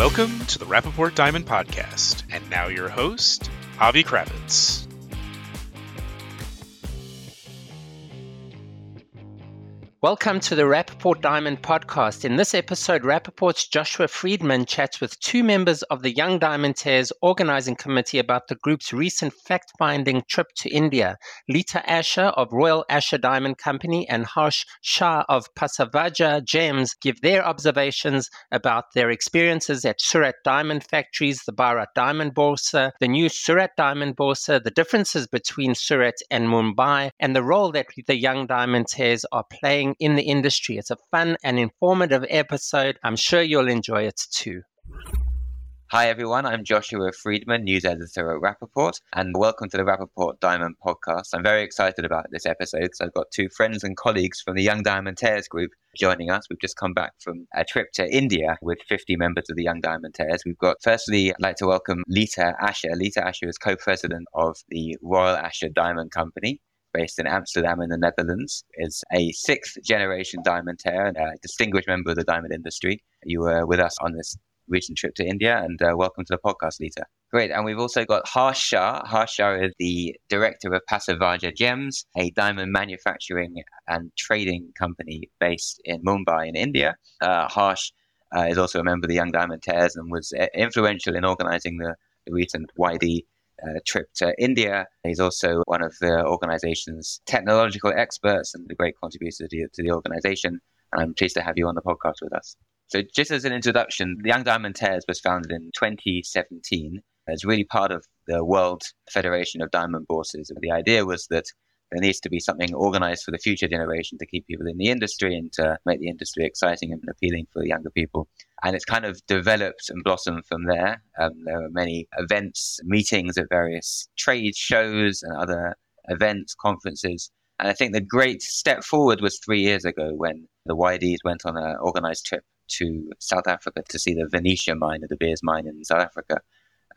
Welcome to the Rapaport Diamond Podcast. And now your host, Avi Krawitz. Welcome to the Rapaport Diamond podcast. In this episode, Rapaport's Joshua Freedman chats with two members of the Young Diamantaires organizing committee about the group's recent fact finding trip to India. Lita Asscher of Royal Asscher Diamond Company and Harsh Shah of Pasavaja Gems give their observations about their experiences at Surat Diamond Factories, the Bharat Diamond Bourse, the new Surat Diamond Bourse, the differences between Surat and Mumbai, and the role that the Young Diamantaires are playing in the industry. It's a fun and informative episode. I'm sure you'll enjoy it too. Hi everyone, I'm Joshua Freedman, news editor at Rapaport, and welcome to the Rapaport Diamond podcast. I'm very excited about this episode because I've got two friends and colleagues from the Young Diamantaires group joining us. We've just come back from a trip to India with 50 members of the Young Diamantaires. We've got, firstly, I'd like to welcome Lita Asscher. Lita Asscher is co-president of the Royal Asscher Diamond Company based in Amsterdam in the Netherlands, is a sixth generation diamantaire and a distinguished member of the diamond industry. You were with us on this recent trip to India, and uh, welcome to the podcast, Lita. Great. And we've also got Harsh Shah. Harsh Shah is the director of Pasavaja Gems, a diamond manufacturing and trading company based in Mumbai in India. Uh, Harsh uh, is also a member of the Young Diamantaires and was uh, influential in organizing the, the recent YD uh, trip to India. He's also one of the organization's technological experts and a great contributor to the, to the organization. And I'm pleased to have you on the podcast with us. So, just as an introduction, the Young Diamantaires was founded in 2017. It's really part of the World Federation of Diamond Bourses. And the idea was that there needs to be something organized for the future generation to keep people in the industry and to make the industry exciting and appealing for younger people. And it's kind of developed and blossomed from there. Um, there are many events, meetings at various trade shows and other events, conferences. And I think the great step forward was three years ago when the YDs went on an organized trip to South Africa to see the Venetia mine, or De Beers mine in South Africa.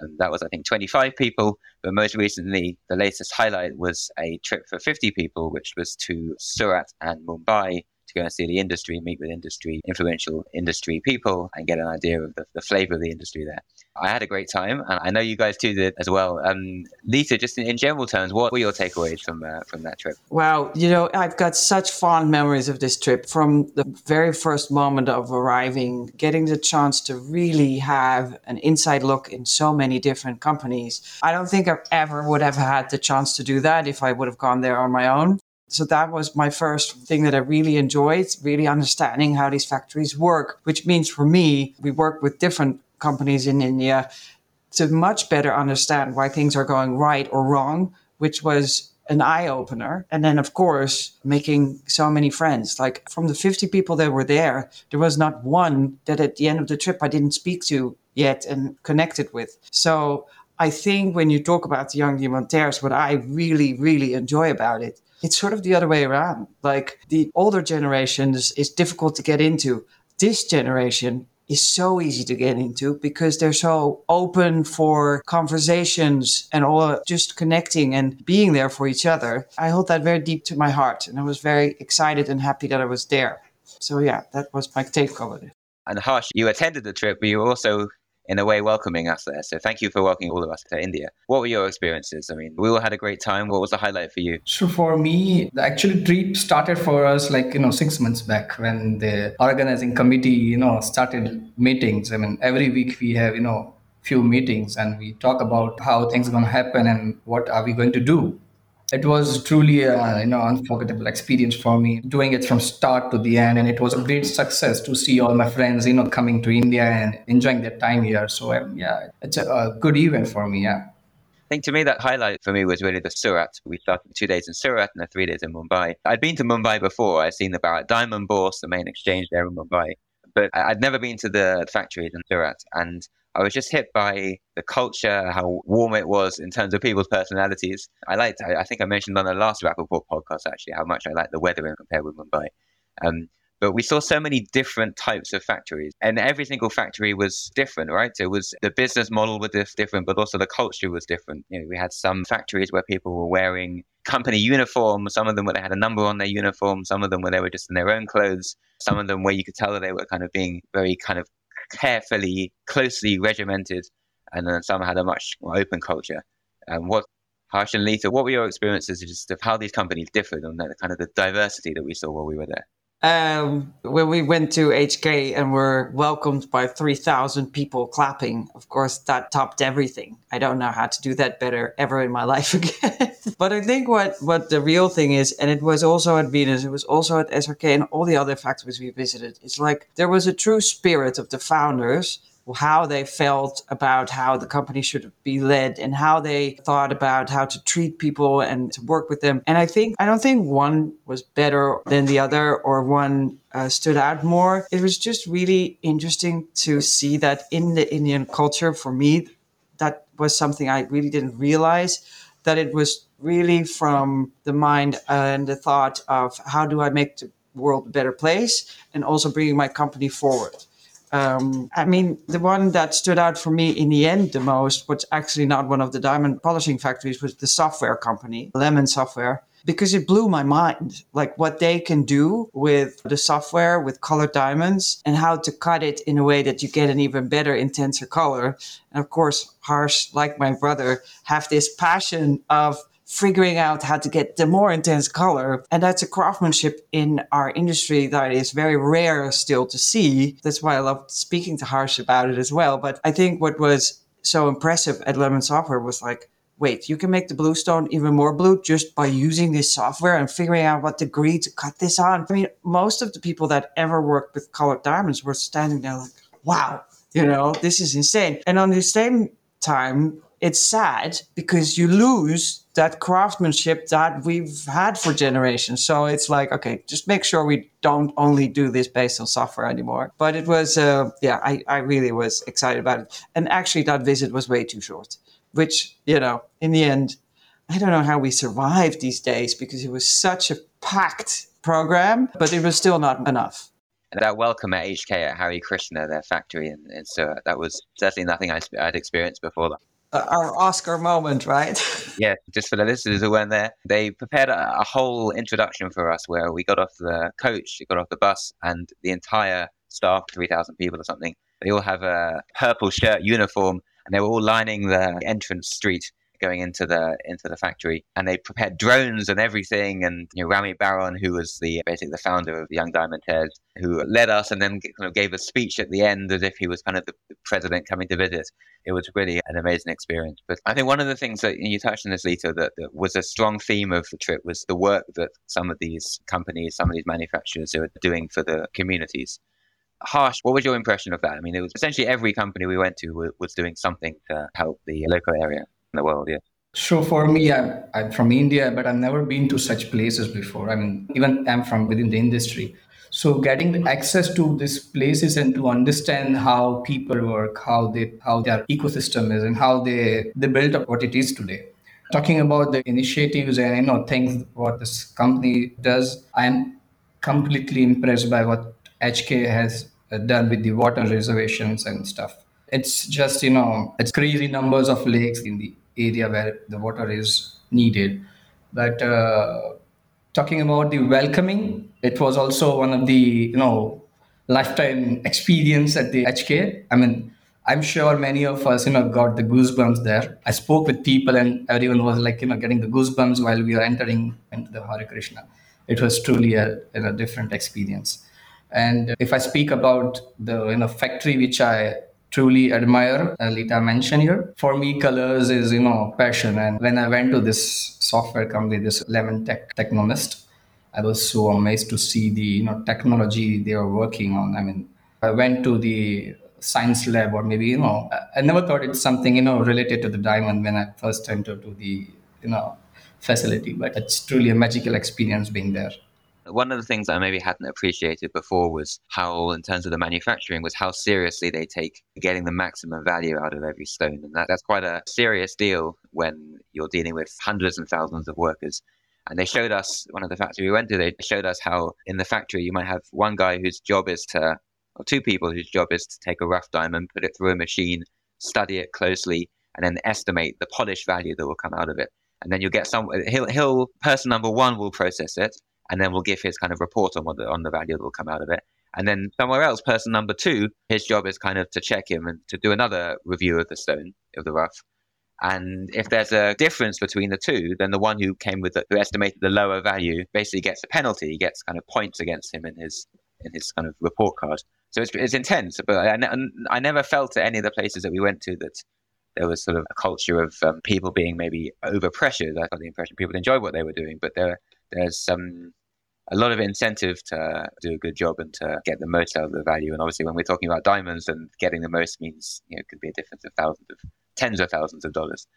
And that was, I think, 25 people. But most recently, the latest highlight was a trip for 50 people, which was to Surat and Mumbai to go and see the industry, meet with industry, influential industry people, and get an idea of the, the flavor of the industry there. I had a great time, and I know you guys too did as well. Um, Lita, just in, in general terms, what were your takeaways from uh, from that trip? Wow, you know, I've got such fond memories of this trip from the very first moment of arriving, getting the chance to really have an inside look in so many different companies. I don't think I ever would have had the chance to do that if I would have gone there on my own. So that was my first thing that I really enjoyed, really understanding how these factories work, which means for me, we work with different companies in India to much better understand why things are going right or wrong, which was an eye opener. And then, of course, making so many friends. Like from the 50 people that were there, there was not one that at the end of the trip I didn't speak to yet and connected with. So I think when you talk about the young Diamantaires, what I really, really enjoy about it it's sort of the other way around. Like the older generations is difficult to get into. This generation is so easy to get into because they're so open for conversations and all just connecting and being there for each other. I hold that very deep to my heart and I was very excited and happy that I was there. So yeah, that was my take on it. And Harsh, you attended the trip, but you also in a way welcoming us there. So thank you for welcoming all of us to India. What were your experiences? I mean, we all had a great time. What was the highlight for you? So for me, the actual trip started for us like, you know, six months back when the organizing committee, you know, started meetings. I mean, every week we have, you know, few meetings and we talk about how things are going to happen and what are we going to do it was truly a you know unforgettable experience for me doing it from start to the end and it was a great success to see all my friends you know coming to india and enjoying their time here so um, yeah it's a, a, good event for me yeah I think to me that highlight for me was really the Surat. We started two days in Surat and the three days in Mumbai. I'd been to Mumbai before. I'd seen the Bharat Diamond Bourse, the main exchange there in Mumbai, but I'd never been to the factories in Surat. And I was just hit by the culture, how warm it was in terms of people's personalities. I liked, I, I think I mentioned on the last Rapaport podcast actually, how much I liked the weather in compared with Mumbai. Um, but we saw so many different types of factories, and every single factory was different, right? So it was the business model was different, but also the culture was different. You know, we had some factories where people were wearing company uniforms. Some of them where they had a number on their uniform. Some of them where they were just in their own clothes. Some of them where you could tell that they were kind of being very kind of carefully, closely regimented, and then some had a much more open culture. And what Harsh and Lita, what were your experiences just of how these companies differed and the kind of the diversity that we saw while we were there? Um, when we went to HK and were welcomed by 3,000 people clapping, of course, that topped everything. I don't know how to do that better ever in my life again. but I think what, what the real thing is, and it was also at Venus, it was also at SRK and all the other factories we visited, it's like there was a true spirit of the founders how they felt about how the company should be led and how they thought about how to treat people and to work with them. And I think, I don't think one was better than the other or one uh, stood out more. It was just really interesting to see that in the Indian culture, for me, that was something I really didn't realize that it was really from the mind and the thought of how do I make the world a better place and also bringing my company forward. Um, I mean, the one that stood out for me in the end the most was actually not one of the diamond polishing factories, was the software company, Lemon Software, because it blew my mind. Like what they can do with the software, with colored diamonds, and how to cut it in a way that you get an even better, intenser color. And of course, Harsh, like my brother, have this passion of figuring out how to get the more intense color. And that's a craftsmanship in our industry that is very rare still to see. That's why I love speaking to Harsh about it as well. But I think what was so impressive at Lemon Software was like, wait, you can make the blue stone even more blue just by using this software and figuring out what degree to cut this on. I mean, most of the people that ever worked with colored diamonds were standing there like, wow, you know, this is insane. And on the same time, it's sad because you lose that craftsmanship that we've had for generations. So it's like, okay, just make sure we don't only do this based on software anymore. But it was, uh, yeah, I, I really was excited about it. And actually, that visit was way too short, which, you know, in the end, I don't know how we survived these days because it was such a packed program, but it was still not enough. And that welcome at HK at Hari Krishna, their factory in Surat, that was certainly nothing I, would experienced before that our Oscar moment, right? yeah, just for the listeners who weren't there, they prepared a, a, whole introduction for us where we got off the coach, we got off the bus, and the entire staff, 3,000 people or something, they all have a purple shirt uniform, and they were all lining the entrance street going into the into the factory, and they prepared drones and everything. And you know, Rami Baron, who was the basically the founder of Young Diamantaires, who led us, and then kind of gave a speech at the end as if he was kind of the president coming to visit. It was really an amazing experience. But I think one of the things that you touched on this, Lita, that, that was a strong theme of the trip was the work that some of these companies, some of these manufacturers are doing for the communities harsh. What was your impression of that? I mean, it was essentially every company we went to was doing something to help the local area the world. Yeah. So for me, I'm, I'm from India, but I've never been to such places before. I mean, even I'm from within the industry. So getting access to these places and to understand how people work, how they how their ecosystem is, and how they they build up what it is today. Talking about the initiatives and you know things what this company does, I'm completely impressed by what HK has uh, done with the water reservations and stuff. It's just you know it's crazy numbers of lakes in the area where the water is needed. But uh, talking about the welcoming, it was also one of the you know lifetime experience at the HK. I mean, I'm sure many of us, you know, got the goosebumps there. I spoke with people and everyone was like, you know, getting the goosebumps while we were entering into the Hari Krishna. It was truly a, a different experience. And if I speak about the you know factory which I truly admire. Lita mentioned here. For me, colors is, you know, passion. And when I went to this software company, this Lemon Tech Technomist, I was so amazed to see the, you know, technology they are working on. I mean, I went to the science lab or maybe, you know, I never thought it's something, you know, related to the diamond when I first entered to the, you know, facility, but it's truly a magical experience being there. One of the things I maybe hadn't appreciated before was how, in terms of the manufacturing, was how seriously they take getting the maximum value out of every stone. And that, that's quite a serious deal when you're dealing with hundreds and thousands of workers. And they showed us, one of the factories we went to, they showed us how in the factory you might have one guy whose job is to, or two people whose job is to take a rough diamond, put it through a machine, study it closely, and then estimate the polish value that will come out of it. And then you'll get some, he'll, he'll, person number one will process it and then we'll give his kind of report on what the, on the value that will come out of it. And then somewhere else, person number two, his job is kind of to check him and to do another review of the stone, of the rough. And if there's a difference between the two, then the one who came with the, who estimated the lower value basically gets a penalty. He gets kind of points against him in his in his kind of report card. So it's, it's intense. But I, I never felt at any of the places that we went to that there was sort of a culture of um, people being maybe over pressured. I got the impression people enjoyed what they were doing, but there there's some a lot of incentive to do a good job and to get the most out of the value. And obviously, when we're talking about diamonds, and getting the most means you know it could be a difference of thousands of tens of thousands of dollars.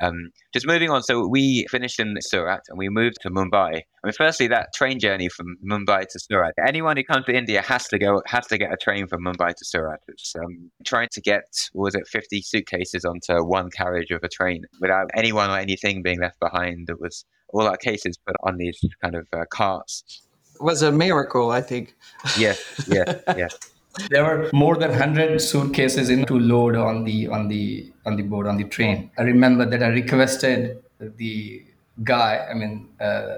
Um, just moving on, so we finished in Surat and we moved to Mumbai. I mean, firstly, that train journey from Mumbai to Surat. Anyone who comes to India has to go, has to get a train from Mumbai to Surat. It's um, trying to get, was it, 50 suitcases onto one carriage of a train without anyone or anything being left behind. It was all our cases put on these kind of uh, carts. It was a miracle, I think. Yeah, yeah, yeah. There were more than 100 suitcases in to load on the on the on the board on the train. I remember that I requested the guy, I mean, uh,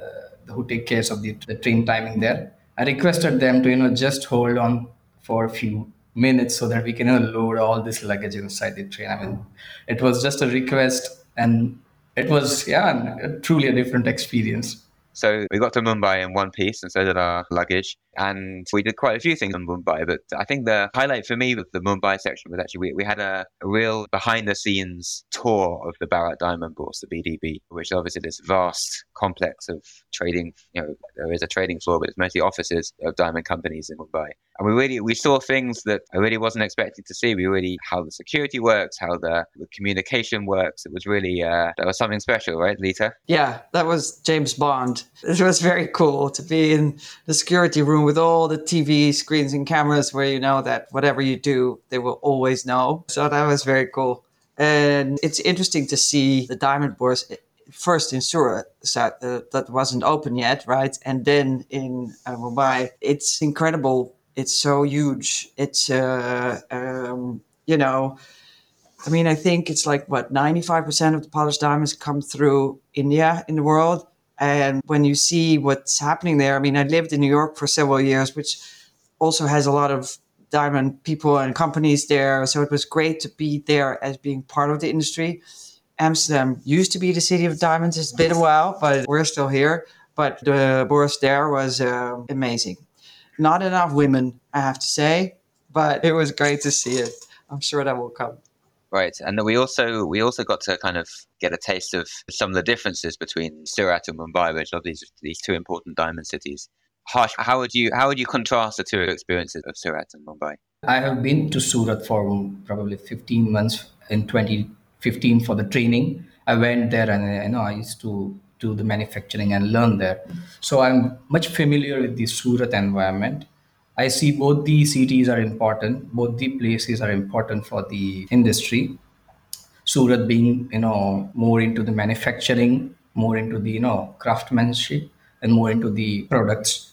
who take care of the, the train timing there. I requested them to you know just hold on for a few minutes so that we can you know, load all this luggage inside the train. I mean, it was just a request, and it was yeah, truly a different experience. So we got to Mumbai in one piece, and so did our luggage. And we did quite a few things in Mumbai. But I think the highlight for me with the Mumbai section was actually we, we had a, a real behind the scenes tour of the Bharat Diamond Bourse, the BDB, which obviously this vast complex of trading. You know, there is a trading floor, but it's mostly offices of diamond companies in Mumbai and we really we saw things that I really wasn't expecting to see. We really how the security works, how the, the communication works. It was really uh, that was something special, right, Lita? Yeah, that was James Bond. It was very cool to be in the security room with all the TV screens and cameras, where you know that whatever you do, they will always know. So that was very cool. And it's interesting to see the Diamond Bourse first in Surat uh, that wasn't open yet, right? And then in uh, Mumbai, it's incredible it's so huge. It's uh, um, you know, I mean, I think it's like what ninety five percent of the polished diamonds come through India in the world. And when you see what's happening there, I mean, I lived in New York for several years, which also has a lot of diamond people and companies there. So it was great to be there as being part of the industry. Amsterdam used to be the city of diamonds. It's been a while, but we're still here. But the bourse there was uh, amazing. Not enough women, I have to say, but it was great to see it. I'm sure that will come. Right, and we also we also got to kind of get a taste of some of the differences between Surat and Mumbai, which are these these two important diamond cities. Harsh, how would you how would you contrast the two experiences of Surat and Mumbai? I have been to Surat for probably 15 months in 2015 for the training. I went there and know I used to do the manufacturing and learn there. So I'm much familiar with the Surat environment. I see both the cities are important, both the places are important for the industry. Surat being, you know, more into the manufacturing, more into the, you know, craftsmanship and more into the products.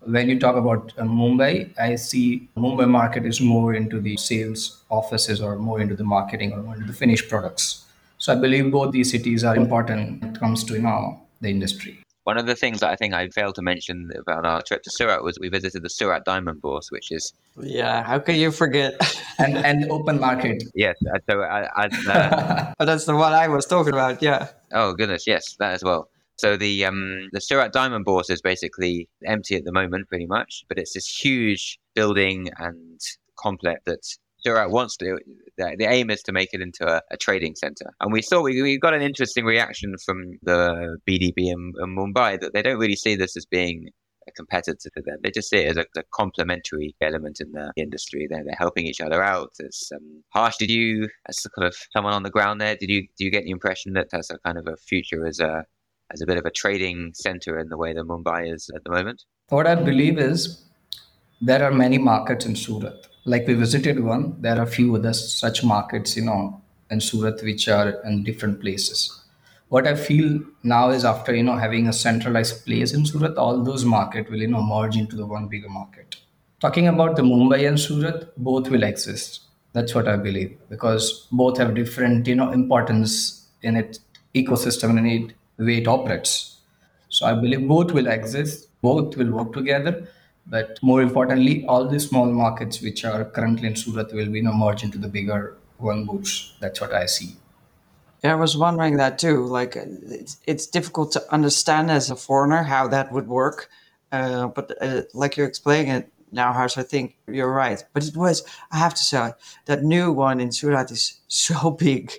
When you talk about uh, Mumbai, I see Mumbai market is more into the sales offices or more into the marketing or more into the finished products. So I believe both these cities are important when it comes to you know the industry. One of the things that I think I failed to mention about our trip to Surat was we visited the Surat Diamond Bourse, which is yeah. How can you forget? and and open market. Yes, uh, so I, I uh, oh, that's the one I was talking about. Yeah. Oh goodness, yes, that as well. So the um, the Surat Diamond Bourse is basically empty at the moment, pretty much, but it's this huge building and complex that's Surat wants to. The, the aim is to make it into a, a trading center. And we saw we, we got an interesting reaction from the BDB in, in Mumbai that they don't really see this as being a competitor to them. They just see it as a, a complementary element in the industry. They're, they're helping each other out. It's um, harsh. Did you, as kind of someone on the ground there, did you do you get the impression that has a kind of a future as a as a bit of a trading center in the way that Mumbai is at the moment? What I believe is there are many markets in Surat like we visited one there are few other such markets you know in surat which are in different places. What i feel now is after you know having a centralized place in surat all those market will you know merge into the one bigger market. Talking about the mumbai and surat both will exist. That's what i believe because both have different you know importance in its ecosystem and in it way it operates. So i believe both will exist both will work together But more importantly, all the small markets which are currently in Surat will be merged into the bigger one boots. That's what I see. Yeah, I was wondering that too. Like, it's, it's difficult to understand as a foreigner how that would work. Uh, but uh, like you're explaining it now, Harsh, I think you're right. But it was, I have to say, that new one in Surat is so big.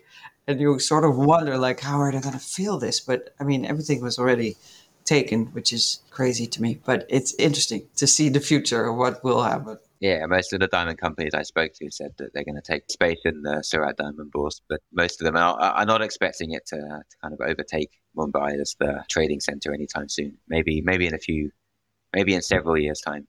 And you sort of wonder, like, how are they going to feel this? But I mean, everything was already taken, which is crazy to me. But it's interesting to see the future of what will happen. Yeah, most of the diamond companies I spoke to said that they're going to take space in the Surat Diamond Bourse, but most of them are, are not expecting it to, to kind of overtake Mumbai as the trading center anytime soon. Maybe maybe in a few, maybe in several years' time.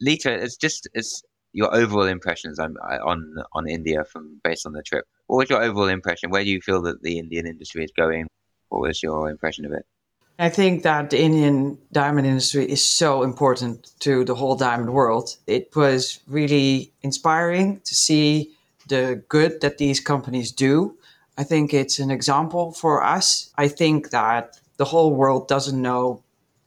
Lita, it's just it's your overall impressions on on on India from based on the trip. What was your overall impression? Where do you feel that the Indian industry is going? What was your impression of it? I think that the Indian diamond industry is so important to the whole diamond world. It was really inspiring to see the good that these companies do. I think it's an example for us. I think that the whole world doesn't know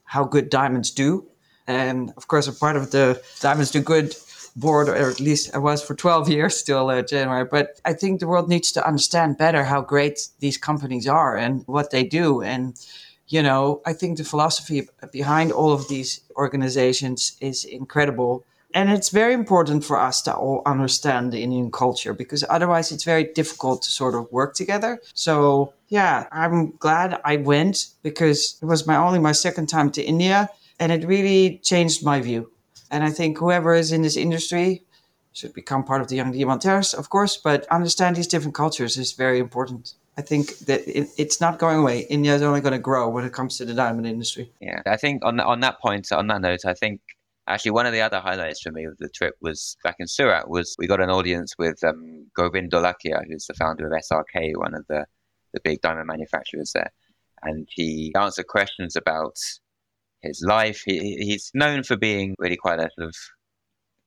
how good diamonds do. And of course, a part of the Diamonds Do Good board, or at least I was for 12 years still, uh, January. But I think the world needs to understand better how great these companies are and what they do. And you know, I think the philosophy behind all of these organizations is incredible. And it's very important for us to all understand the Indian culture because otherwise it's very difficult to sort of work together. So, yeah, I'm glad I went because it was my only my second time to India and it really changed my view. And I think whoever is in this industry should become part of the Young Diamantaires, of course, but understand these different cultures is very important. I think that it, it's not going away. India is only going to grow when it comes to the diamond industry. Yeah, I think on on that point, on that note, I think actually one of the other highlights for me of the trip was back in Surat was we got an audience with um, Govind Dholakia, who's the founder of SRK, one of the the big diamond manufacturers there, and he answered questions about his life. He, he's known for being really quite a sort of,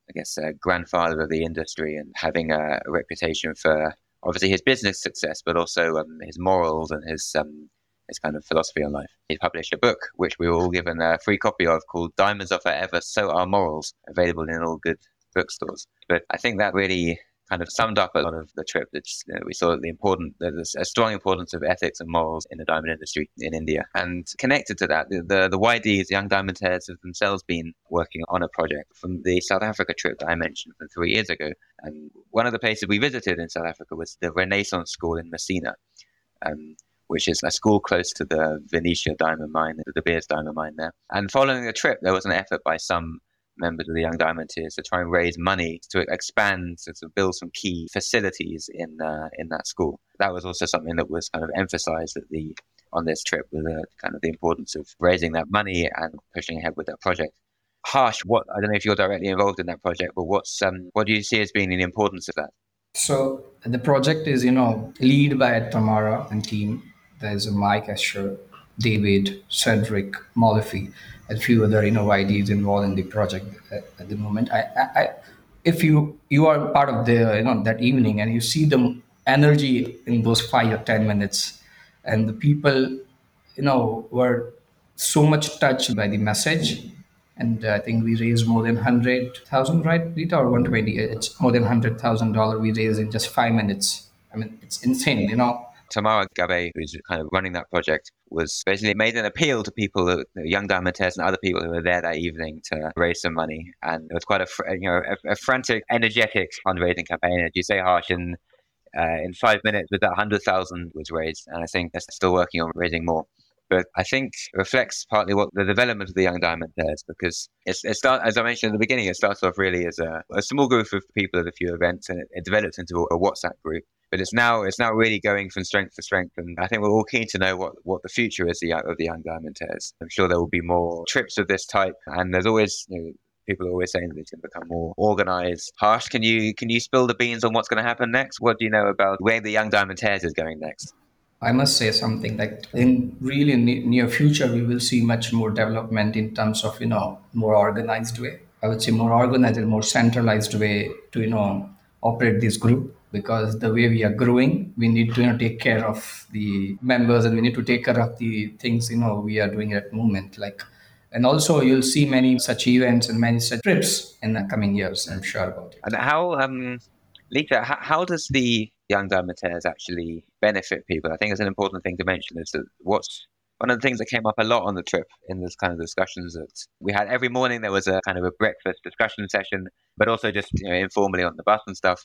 I guess, a grandfather of the industry and having a, a reputation for obviously his business success, but also um, his morals and his um, his kind of philosophy on life. He published a book which we were all given a free copy of called "Diamonds Are Forever, So Are Morals," available in all good bookstores. But I think that really kind of summed up a lot of the trip. It's, you know, we saw the important, there's a strong importance of ethics and morals in the diamond industry in India. And connected to that, the, the, the YDs, Young Diamantaires, have themselves been working on a project from the South Africa trip that I mentioned from three years ago. And one of the places we visited in South Africa was the Renaissance School in Messina. Um, which is a school close to the Venetia diamond mine, the De Beers diamond mine there. And following the trip, there was an effort by some members of the Young Diamantaires to try and raise money to expand, to, to build some key facilities in uh, in that school. That was also something that was kind of emphasized at the on this trip, with kind of the importance of raising that money and pushing ahead with that project. Harsh, what I don't know if you're directly involved in that project, but what's um, what do you see as being the importance of that? So the project is, you know, lead by Tamara and team. There's a Mike Escher, David, Cedric, Molefi, and a few other IDs involved in the project at, at the moment. I, I, if you you are part of the you know that evening and you see the energy in those five or ten minutes, and the people you know were so much touched by the message. And uh, I think we raised more than hundred thousand, right, Rita, or one twenty? It's more than hundred thousand dollar we raised in just five minutes. I mean, it's insane, you know Tamara Gabe, who's kind of running that project, was basically made an appeal to people, that, young diamantaires and other people who were there that evening to raise some money. And it was quite a, you know, a, a frantic, energetic fundraising campaign. As you say, Harsh, in, uh, in five minutes, with that 100,000 was raised. And I think they're still working on raising more but I think reflects partly what the development of the Young Diamond Diamantaires because it start, as I mentioned at the beginning, it starts off really as a, a small group of people at a few events and it, it develops into a WhatsApp group but it's now it's now really going from strength to strength, and I think we're all keen to know what, what the future is of the Young Diamantaires. I'm sure there will be more trips of this type, and there's always you know, people are always saying that it's going to become more organized. Harsh, can you can you spill the beans on what's going to happen next? What do you know about where the Young Diamantaires is going next? I must say something like in really near future we will see much more development in terms of you know more organized way. I would say more organized and more centralized way to you know operate this group because the way we are growing we need to you know take care of the members and we need to take care of the things you know we are doing at moment like And also, you'll see many such events and many such trips in the coming years. I'm sure about it. And how, um, Lita, how, how does the Young Diamantaires actually benefit people? I think it's an important thing to mention is that what's one of the things that came up a lot on the trip in this kind of discussions that we had every morning there was a kind of a breakfast discussion session, but also just you know, informally on the bus and stuff.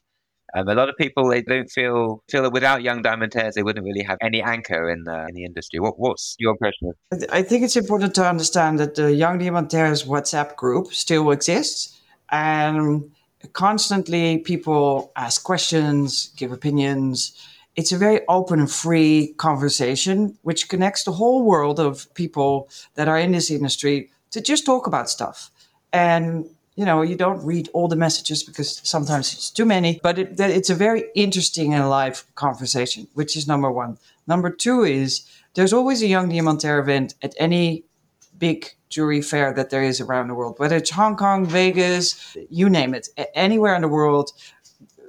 Um, a lot of people they don't feel feel that without young diamantaires they wouldn't really have any anchor in the in the industry. What what's your impression? I think it's important to understand that the Young Diamantaires WhatsApp group still exists, and constantly people ask questions, give opinions. It's a very open and free conversation, which connects the whole world of people that are in this industry to just talk about stuff. And you know, you don't read all the messages because sometimes it's too many, but it, it's a very interesting and live conversation, which is number one. Number two is there's always a Young Diamantaire event at any big jewelry fair that there is around the world, whether it's Hong Kong, Vegas, you name it, anywhere in the world.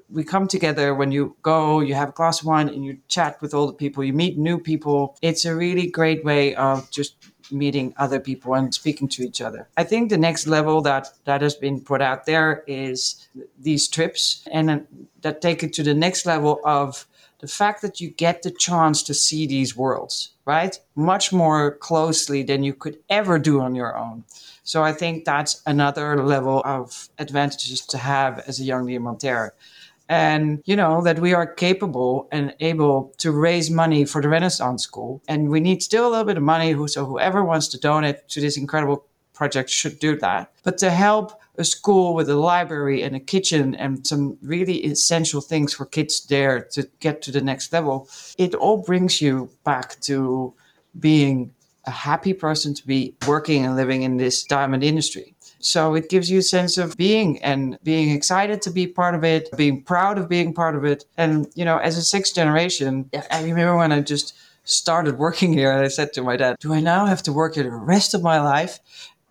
We come together when you go, you have a glass of wine and you chat with all the people, you meet new people. It's a really great way of just meeting other people and speaking to each other. I think the next level that that has been put out there is these trips and that take it to the next level of the fact that you get the chance to see these worlds, right? Much more closely than you could ever do on your own. So I think that's another level of advantages to have as a young diamantaire and you know that we are capable and able to raise money for the renaissance school. And we need still a little bit of money so whoever wants to donate to this incredible project should do that. But to help a school with a library and a kitchen and some really essential things for kids there to get to the next level it all brings you back to being a happy person to be working and living in this diamond industry so it gives you a sense of being and being excited to be part of it, being proud of being part of it. And, you know, as a sixth generation, I remember when I just started working here and I said to my dad, Do I now have to work here the rest of my life?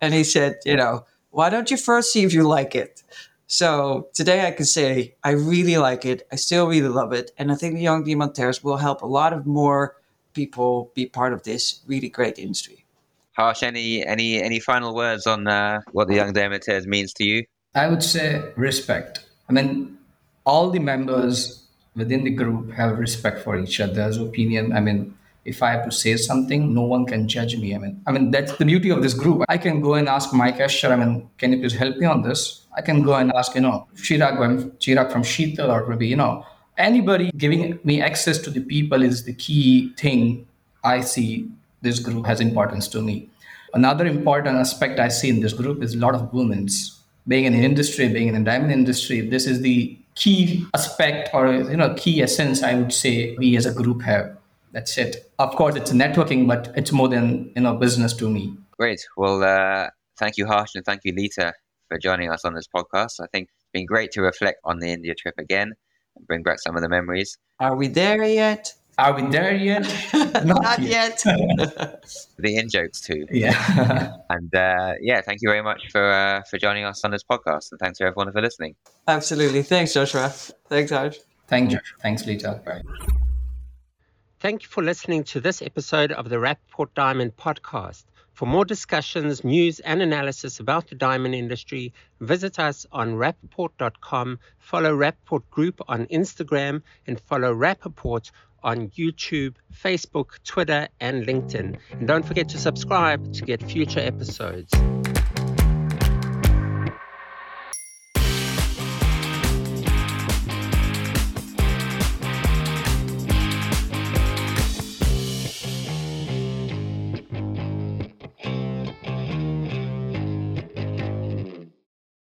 And he said, You know, why don't you first see if you like it? So today I can say I really like it. I still really love it. And I think the Young Diamantaires will help a lot of more people be part of this really great industry. Harsh, any any any final words on uh, what the Young Diamantaires means to you? I would say respect. I mean, all the members within the group have respect for each other's opinion. I mean, if I have to say something, no one can judge me. I mean, I mean that's the beauty of this group. I can go and ask Mike Escher. I mean, can you please help me on this? I can go and ask, you know, Chirag, Chirag from Sheetal or maybe, you know, anybody giving me access to the people is the key thing I see this group has importance to me. Another important aspect I see in this group is a lot of women's. Being in the industry, being in the diamond industry, this is the key aspect or you know key essence I would say we as a group have. That's it. Of course, it's networking, but it's more than you know business to me. Great. Well, uh, thank you, Harsh, and thank you, Lita, for joining us on this podcast. I think it's been great to reflect on the India trip again and bring back some of the memories. Are we there yet? Are we there yet? Not, Not yet. the in jokes too. Yeah. and uh, yeah, thank you very much for uh, for joining us on this podcast, and thanks to everyone for listening. Absolutely. Thanks, Joshua. Thanks, Harsh. Thanks, Josh. Thanks, Lita. Bye. Thank you for listening to this episode of the Rapaport Diamond podcast. For more discussions, news, and analysis about the diamond industry, visit us on rapaport.com, follow Rapaport Group on Instagram, and follow Rapaport on YouTube, Facebook, Twitter, and LinkedIn. And don't forget to subscribe to get future episodes.